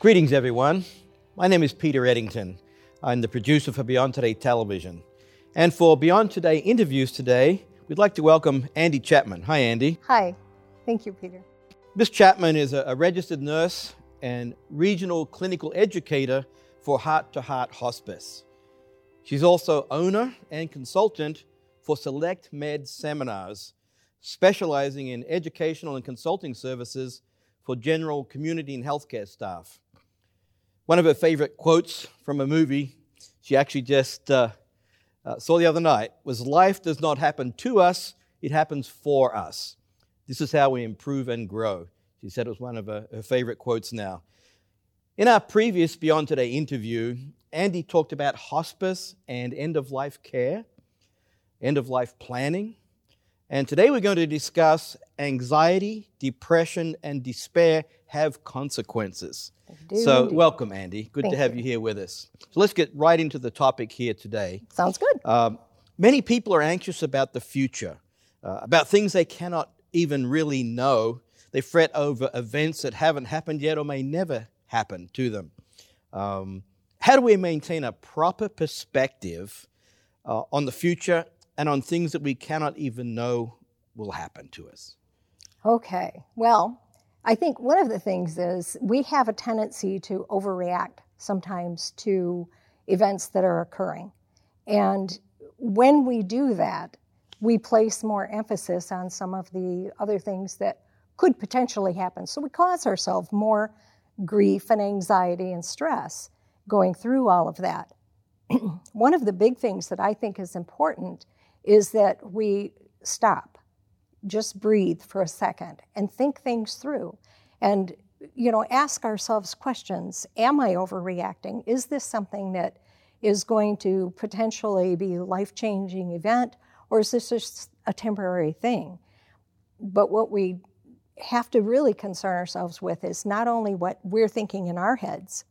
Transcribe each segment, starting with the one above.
Greetings, everyone. My name is Peter Eddington. I'm the producer for Beyond Today Television. And for Beyond Today interviews today, we'd like to welcome Andi Chapman. Hi, Andi. Hi. Thank you, Peter. Miss Chapman is a, a registered nurse and regional clinical educator for Heart to Heart Hospice. She's also owner and consultant for Select Med Seminars, specializing in educational and consulting services for general community and healthcare staff. One of her favorite quotes from a movie she actually just uh, uh, saw the other night was Life does not happen to us, it happens for us. This is how we improve and grow. She said it was one of her, her favorite quotes now. In our previous Beyond Today interview, Andi talked about hospice and end of life care, end of life planning. And today we're going to discuss anxiety, depression, and despair have consequences. So, indeed. welcome, Andi. Good Thank to have you. you. here with us. So, let's get right into the topic here today. Sounds good. Um, many people are anxious about the future, uh, about things they cannot even really know. They fret over events that haven't happened yet or may never happen to them. Um, how do we maintain a proper perspective uh, on the future and on things that we cannot even know will happen to us? Okay, well, I think one of the things is we have a tendency to overreact sometimes to events that are occurring. And when we do that, we place more emphasis on some of the other things that could potentially happen. So we cause ourselves more grief and anxiety and stress going through all of that. One of the big things that I think is important is that we stop, just breathe for a second and think things through. And you know, ask ourselves questions. Am I overreacting? Is this something that is going to potentially be a life-changing event or is this just a temporary thing? But what we have to really concern ourselves with is not only what we're thinking in our heads,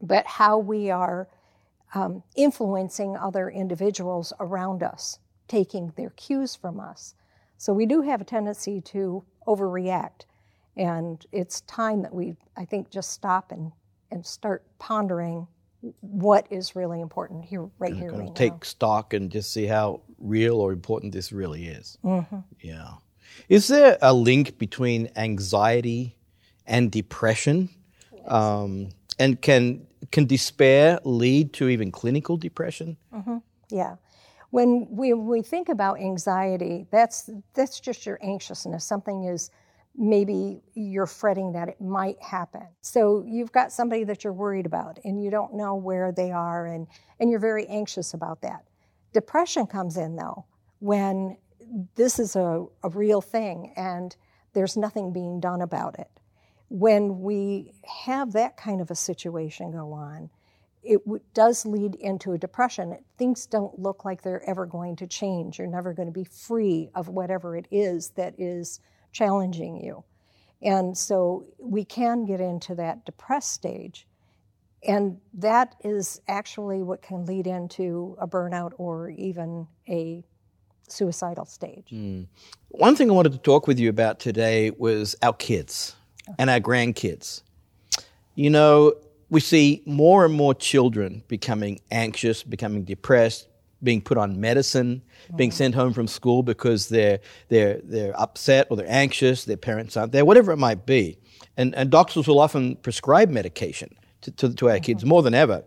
but how we are um, influencing other individuals around us, taking their cues from us. So we do have a tendency to overreact. And it's time that we, I think, just stop and, and start pondering what is really important here, right here, right take now. stock and just see how real or important this really is. Mm-hmm. Yeah. Is there a link between anxiety and depression? Um, and can can despair lead to even clinical depression? Mm-hmm. Yeah. When we, we think about anxiety, that's, that's just your anxiousness. Something is maybe you're fretting that it might happen. So you've got somebody that you're worried about and you don't know where they are and, and you're very anxious about that. Depression comes in though when this is a, a real thing and there's nothing being done about it when we have that kind of a situation go on, it w- does lead into a depression. Things don't look like they're ever going to change. You're never going to be free of whatever it is that is challenging you. And so we can get into that depressed stage. And that is actually what can lead into a burnout or even a suicidal stage. Mm. One thing I wanted to talk with you about today was our kids and our grandkids. You know, we see more and more children becoming anxious, becoming depressed, being put on medicine, mm-hmm. being sent home from school because they're, they're, they're upset or they're anxious, their parents aren't there, whatever it might be. And, and doctors will often prescribe medication to, to, to our mm-hmm. kids more than ever.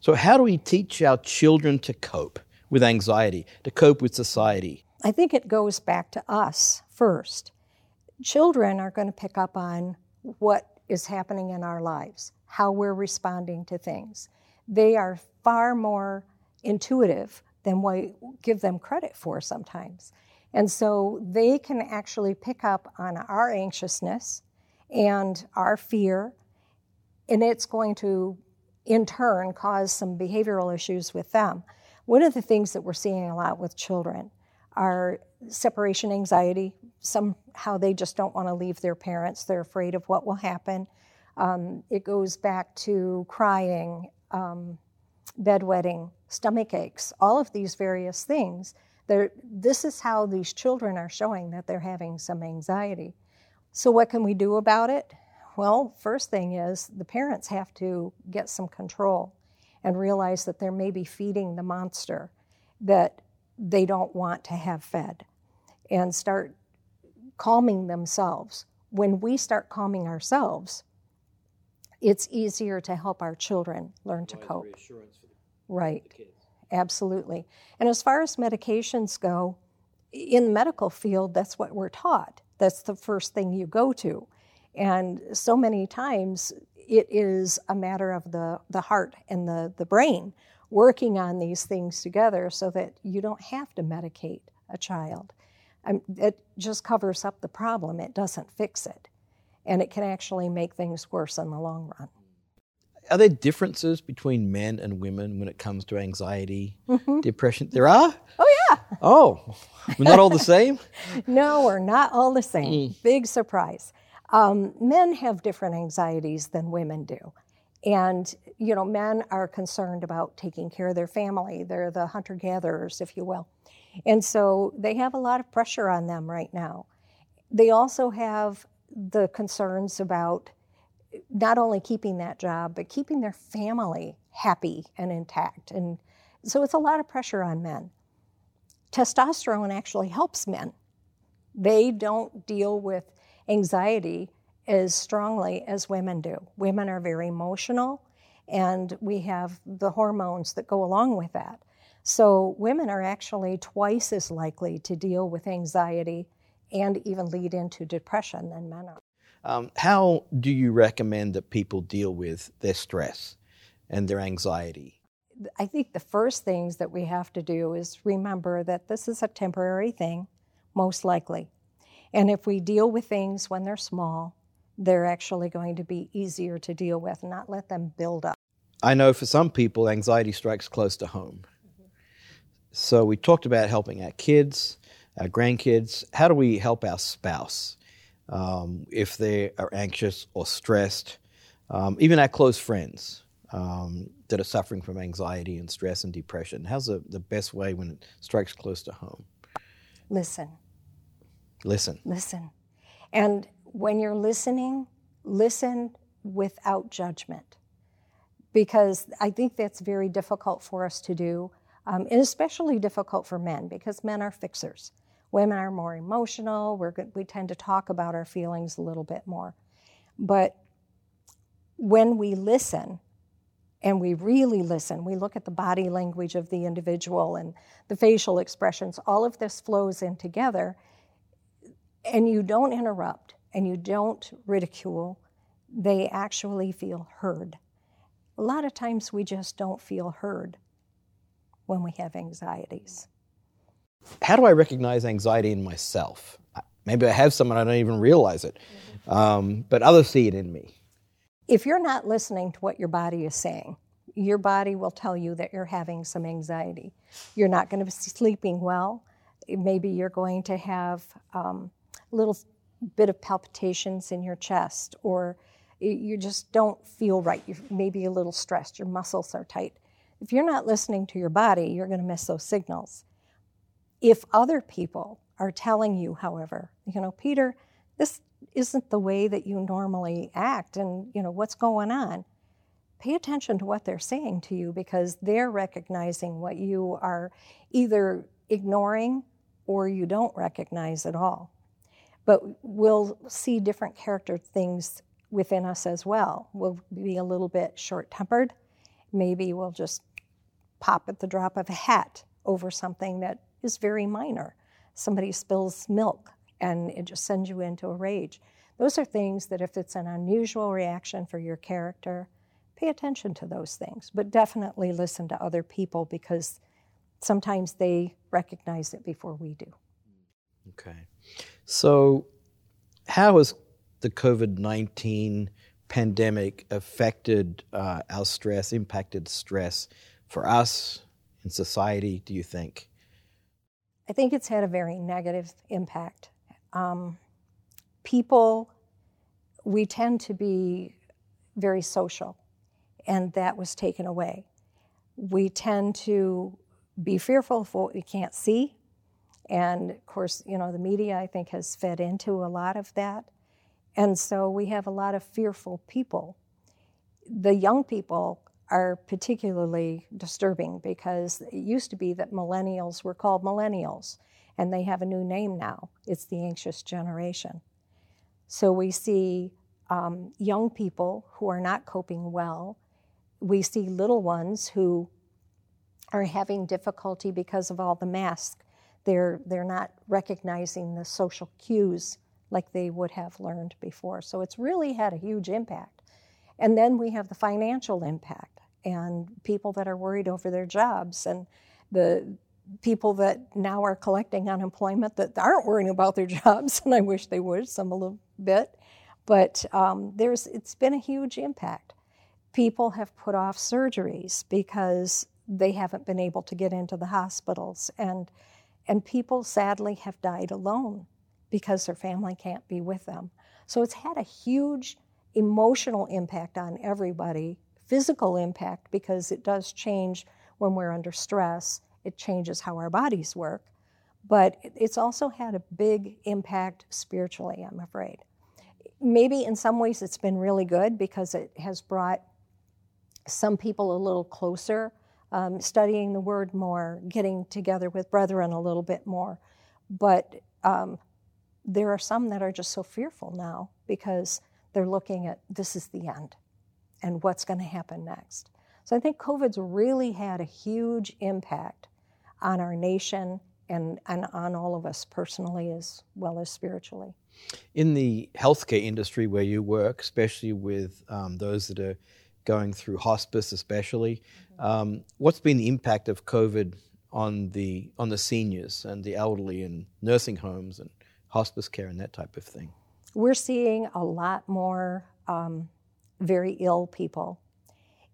So, how do we teach our children to cope with anxiety, to cope with society? I think it goes back to us first children are going to pick up on what is happening in our lives, how we're responding to things. They are far more intuitive than we give them credit for sometimes. And so they can actually pick up on our anxiousness and our fear, and it's going to, in turn, cause some behavioral issues with them. One of the things that we're seeing a lot with children are separation anxiety. Somehow they just don't want to leave their parents, they're afraid of what will happen. Um, it goes back to crying, um, bedwetting, stomach aches, all of these various things. They're, this is how these children are showing that they're having some anxiety. So, what can we do about it? Well, first thing is the parents have to get some control and realize that they're maybe feeding the monster that they don't want to have fed and start calming themselves. When we start calming ourselves, it's easier to help our children learn to cope. Right. Absolutely. And as far as medications go, in the medical field, that's what we're taught. That's the first thing you go to. And so many times it is a matter of the, the heart and the, the brain working on these things together so that you don't have to medicate a child. Um, it just covers up the problem, it doesn't fix it. And it can actually make things worse in the long run. Are there differences between men and women when it comes to anxiety, mm-hmm. depression? There are? Oh, yeah. Oh, we're not all the same? no, we're not all the same. Mm. Big surprise. Um, men have different anxieties than women do. And, you know, men are concerned about taking care of their family. They're the hunter gatherers, if you will. And so they have a lot of pressure on them right now. They also have the concerns about not only keeping that job, but keeping their family happy and intact. And so it's a lot of pressure on men. Testosterone actually helps men. They don't deal with anxiety as strongly as women do. Women are very emotional, and we have the hormones that go along with that. So, women are actually twice as likely to deal with anxiety and even lead into depression than men are. Um, how do you recommend that people deal with their stress and their anxiety? I think the first things that we have to do is remember that this is a temporary thing, most likely. And if we deal with things when they're small, they're actually going to be easier to deal with, not let them build up. I know for some people, anxiety strikes close to home. Mm-hmm. So we talked about helping our kids, our grandkids. How do we help our spouse um, if they are anxious or stressed? Um, even our close friends um, that are suffering from anxiety and stress and depression. How's the, the best way when it strikes close to home? Listen. Listen. Listen. And when you're listening, listen without judgment. Because I think that's very difficult for us to do, um, and especially difficult for men because men are fixers. Women are more emotional. We're we tend to talk about our feelings a little bit more. But when we listen, and we really listen, we look at the body language of the individual and the facial expressions, all of this flows in together, and you don't interrupt and you don't ridicule, they actually feel heard. A lot of times we just don't feel heard when we have anxieties. How do I recognize anxiety in myself? Maybe I have some and I don't even realize it, um, but others see it in me. If you're not listening to what your body is saying, your body will tell you that you're having some anxiety. You're not going to be sleeping well. Maybe you're going to have um, a little bit of palpitations in your chest, or you just don't feel right. You're maybe a little stressed, your muscles are tight. If you're not listening to your body, you're going to miss those signals. If other people are telling you, however, you know, Peter, this isn't the way that you normally act, and, you know, what's going on? Pay attention to what they're saying to you because they're recognizing what you are either ignoring or you don't recognize at all but we'll see different character things within us as well. We'll be a little bit short tempered. Maybe we'll just pop at the drop of a hat over something that is very minor. Somebody spills milk and it just sends you into a rage. Those are things that, if it's an unusual reaction for your character, pay attention to those things. But definitely listen to other people because sometimes they recognize it before we do. Okay. So, how has the COVID 19 pandemic affected uh, our stress, impacted stress for us in society, do you think? I think it's had a very negative impact. Um, people, we tend to be very social, and that was taken away. We tend to be fearful of what we can't see and of course, you know, the media, I think, has fed into a lot of that. And so we have a lot of fearful people. The young people are particularly disturbing because it used to be that millennials were called millennials, and they have a new name now. It's the anxious generation. So we see um, young people who are not coping well. We see little ones who are having difficulty because of all the masks. They're, they're not recognizing the social cues like they would have learned before. So it's really had a huge impact. And then we have the financial impact and people that are worried over their jobs and the people that now are collecting unemployment that aren't worrying about their jobs, and I wish they would, some a little bit. But um, there's, it's been a huge impact. People have put off surgeries because they haven't been able to get into the hospitals, and and people sadly have died alone because their family can't be with them. So it's had a huge emotional impact on everybody, physical impact because it does change when we're under stress. It changes how our bodies work, but it's also had a big impact spiritually, I'm afraid. Maybe in some ways it's been really good because it has brought some people a little closer, um, studying the word more, getting together with brethren a little bit more. But um, there are some that are just so fearful now because they're looking at this is the end and what's going to happen next. So I think COVID's really had a huge impact on our nation and, and on all of us personally as well as spiritually. In the healthcare industry where you work, especially with um, those that are going through hospice, especially, mm-hmm. um, what's been the impact of COVID on the on the seniors and the elderly and nursing homes and hospice care and that type of thing? We're seeing a lot more um, very ill people.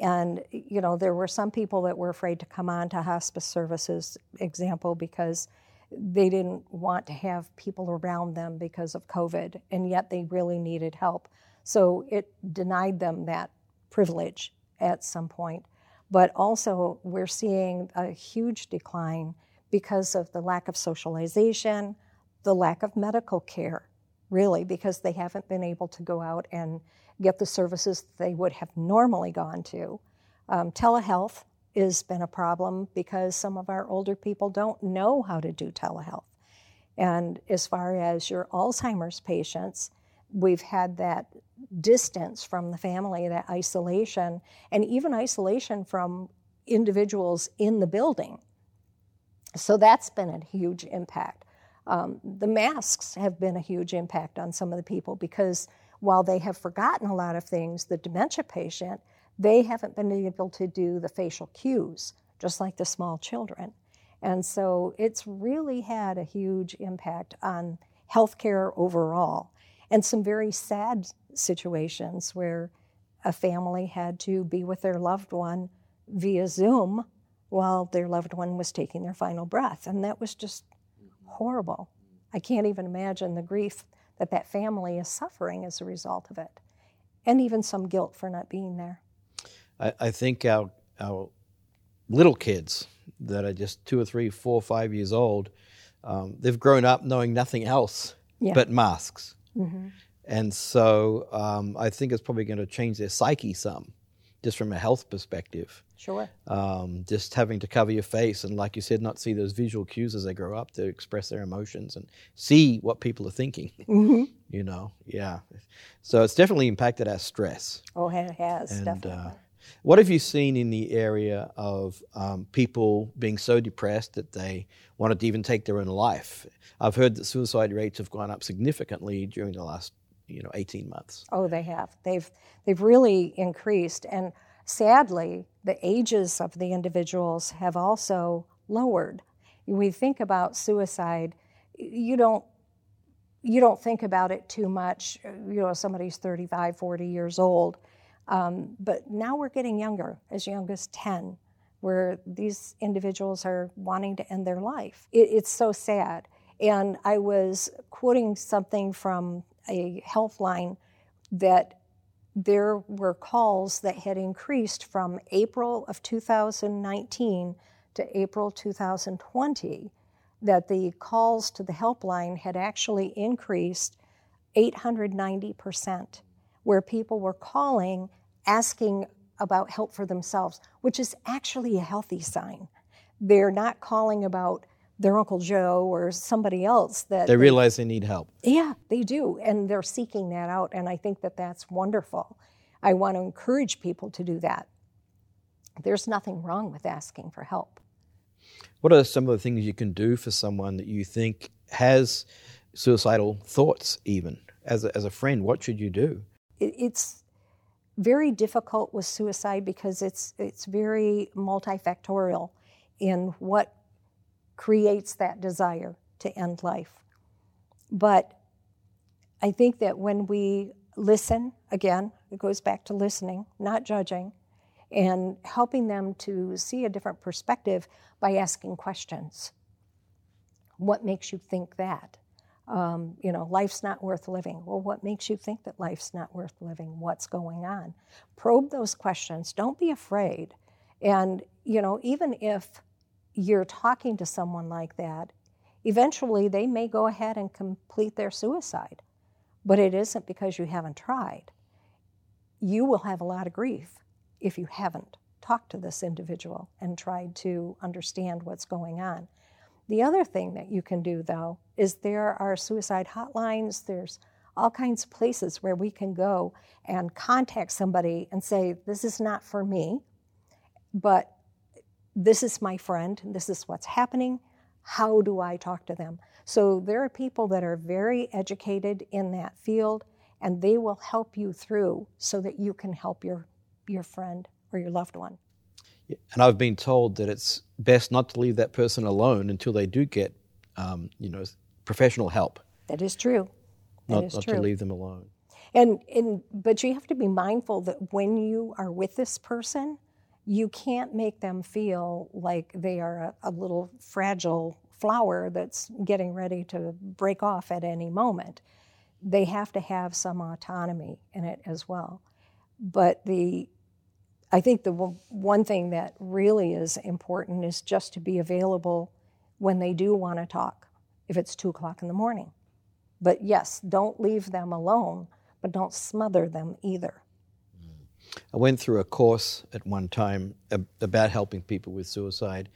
And, you know, there were some people that were afraid to come on to hospice services, example, because they didn't want to have people around them because of COVID, and yet they really needed help. So it denied them that privilege at some point. But also, we're seeing a huge decline because of the lack of socialization, the lack of medical care, really, because they haven't been able to go out and get the services they would have normally gone to. Um, telehealth has been a problem because some of our older people don't know how to do telehealth. And as far as your Alzheimer's patients, we've had that distance from the family, that isolation, and even isolation from individuals in the building. So that's been a huge impact. Um, the masks have been a huge impact on some of the people because while they have forgotten a lot of things, the dementia patient, they haven't been able to do the facial cues, just like the small children. And so it's really had a huge impact on healthcare overall. And some very sad situations where a family had to be with their loved one via Zoom while their loved one was taking their final breath. And that was just horrible. I can't even imagine the grief that that family is suffering as a result of it, and even some guilt for not being there. I, I think our, our little kids that are just two or three, four, five years old, um, they've grown up knowing nothing else yeah. but masks. Mm-hmm. And so um, I think it's probably going to change their psyche some just from a health perspective. Sure. Um, just having to cover your face and, like you said, not see those visual cues as they grow up to express their emotions and see what people are thinking. Mm-hmm. You know, yeah. So it's definitely impacted our stress. Oh, it has, and, uh, definitely. Uh, what have you seen in the area of um, people being so depressed that they wanted to even take their own life? I've heard that suicide rates have gone up significantly during the last you know 18 months. Oh, they have. They've they've really increased, and sadly, the ages of the individuals have also lowered. We think about suicide, you don't you don't think about it too much. You know, somebody's 35, 40 years old, um, but now we're getting younger, as young as 10, where these individuals are wanting to end their life. It, it's so sad. And I was quoting something from a health line that there were calls that had increased from April of 2019 to April 2020, that the calls to the helpline had actually increased 890%, where people were calling asking about help for themselves, which is actually a healthy sign. They're not calling about their Uncle Joe or somebody else that they realize they need help. Yeah, they do. And they're seeking that out. And I think that that's wonderful. I want to encourage people to do that. There's nothing wrong with asking for help. What are some of the things you can do for someone that you think has suicidal thoughts, even as a, as a friend? What should you do? It's very difficult with suicide because it's, it's very multifactorial in what creates that desire to end life. But I think that when we listen, again, it goes back to listening, not judging, and helping them to see a different perspective by asking questions. What makes you think that? Um, you know, life's not worth living. Well, what makes you think that life's not worth living? What's going on? Probe those questions. Don't be afraid. And, you know, even if you're talking to someone like that, eventually they may go ahead and complete their suicide. But it isn't because you haven't tried. You will have a lot of grief if you haven't talked to this individual and tried to understand what's going on. The other thing that you can do, though, is there are suicide hotlines, there's all kinds of places where we can go and contact somebody and say, This is not for me, but this is my friend, this is what's happening. How do I talk to them? So there are people that are very educated in that field, and they will help you through so that you can help your, your friend or your loved one. And I've been told that it's best not to leave that person alone until they do get, um, you know, professional help. That is true. That not, is not true. to leave them alone. And, and but you have to be mindful that when you are with this person, you can't make them feel like they are a, a little fragile flower that's getting ready to break off at any moment. They have to have some autonomy in it as well. But the I think the one thing that really is important is just to be available when they do want to talk, if it's two o'clock in the morning. But yes, don't leave them alone, but don't smother them either. I went through a course at one time about helping people with suicide.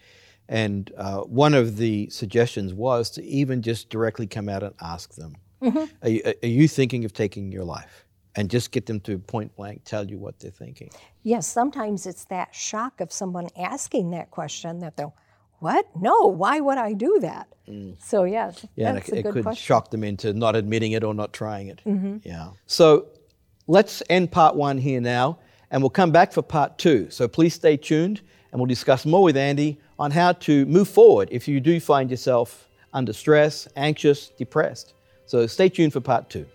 And uh, one of the suggestions was to even just directly come out and ask them, mm-hmm. are, you, are, you, thinking of taking your life? And just get them to point blank tell you what they're thinking. Yes, sometimes it's that shock of someone asking that question that they'll, what? No, why would I do that? Mm. So, yes, yeah, that's it, a good it could question. shock them into not admitting it or not trying it. Mm-hmm. Yeah. So, let's end part one here now, and we'll come back for part two. So please stay tuned, and we'll discuss more with Andi on how to move forward if you do find yourself under stress, anxious, depressed. So stay tuned for part two.